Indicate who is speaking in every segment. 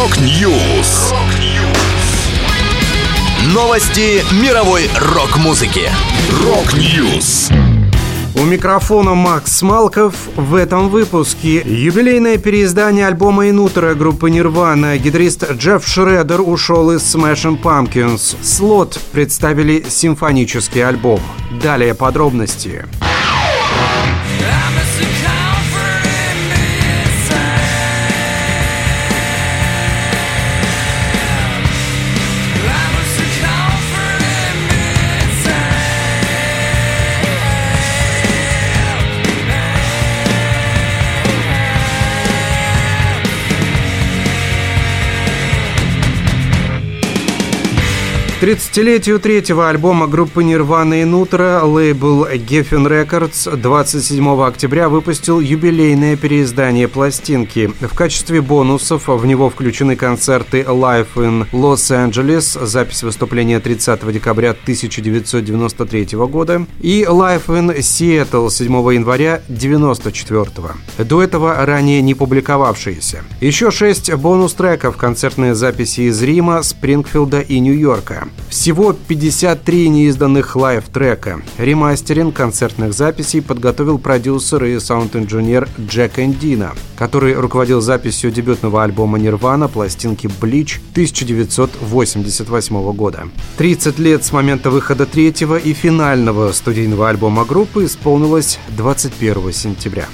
Speaker 1: Rock News. Новости мировой рок-музыки. Rock News.
Speaker 2: У микрофона Макс Малков в этом выпуске юбилейное переиздание альбома In Utero группы Нирвана. Гитарист Джефф Шредер ушел из Smashing Pumpkins. Слот представили симфонический альбом. Далее подробности. Подробности. 30-летию третьего альбома группы Nirvana In Utero лейбл Geffen Records 27 октября выпустил юбилейное переиздание пластинки. В качестве бонусов в него включены концерты Live in Los Angeles, запись выступления 30 декабря 1993 года, и Live in Seattle 7 января 1994. До этого ранее не публиковавшиеся. Еще шесть бонус-треков, концертные записи из Рима, Спрингфилда и Нью-Йорка. Всего 53 неизданных live-трека. Ремастеринг концертных записей подготовил продюсер и саунд-инженер Джек Эндино, который руководил записью дебютного альбома Nirvana пластинки Bleach 1988 года. 30 лет с момента выхода третьего и финального студийного альбома группы исполнилось 21 сентября.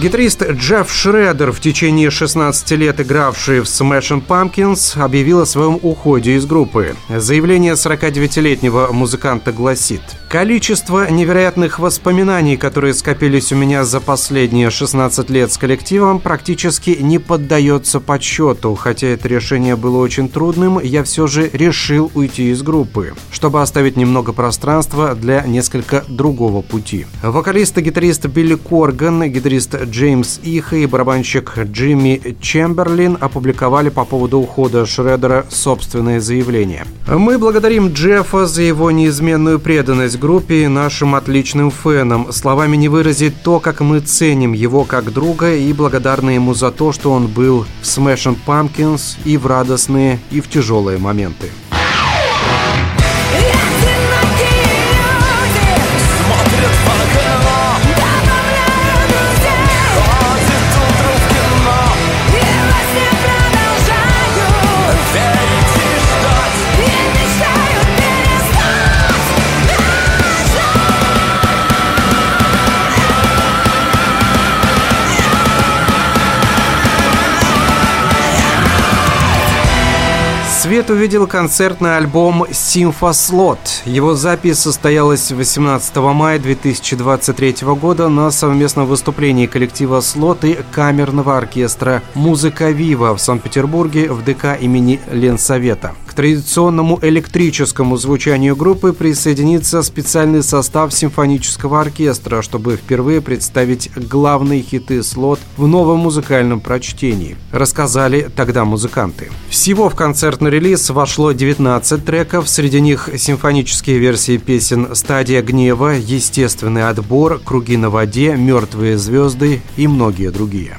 Speaker 2: Гитарист Джефф Шредер, в течение 16 лет игравший в Smashing Pumpkins, объявил о своем уходе из группы. Заявление 49-летнего музыканта гласит «Количество невероятных воспоминаний, которые скопились у меня за последние 16 лет с коллективом, практически не поддается подсчету. Хотя это решение было очень трудным, я все же решил уйти из группы, чтобы оставить немного пространства для несколько другого пути». Вокалист и гитарист Билли Корган, гитарист Джеймс Иха и барабанщик Джимми Чемберлин опубликовали по поводу ухода Шредера собственное заявление. «Мы благодарим Джеффа за его неизменную преданность группе и нашим отличным фенам. Словами не выразить то, как мы ценим его как друга и благодарны ему за то, что он был в Smashing Pumpkins и в радостные, и в тяжелые моменты. Свет увидел концертный альбом «Симфослот». Его запись состоялась 18 мая 2023 года на совместном выступлении коллектива «Слот» и камерного оркестра «Музыка Вива» в Санкт-Петербурге в ДК имени Ленсовета традиционному электрическому звучанию группы присоединится специальный состав симфонического оркестра, чтобы впервые представить главные хиты слот в новом музыкальном прочтении, рассказали тогда музыканты. Всего в концертный релиз вошло 19 треков, среди них симфонические версии песен «Стадия гнева», «Естественный отбор», «Круги на воде», «Мертвые звезды» и многие другие.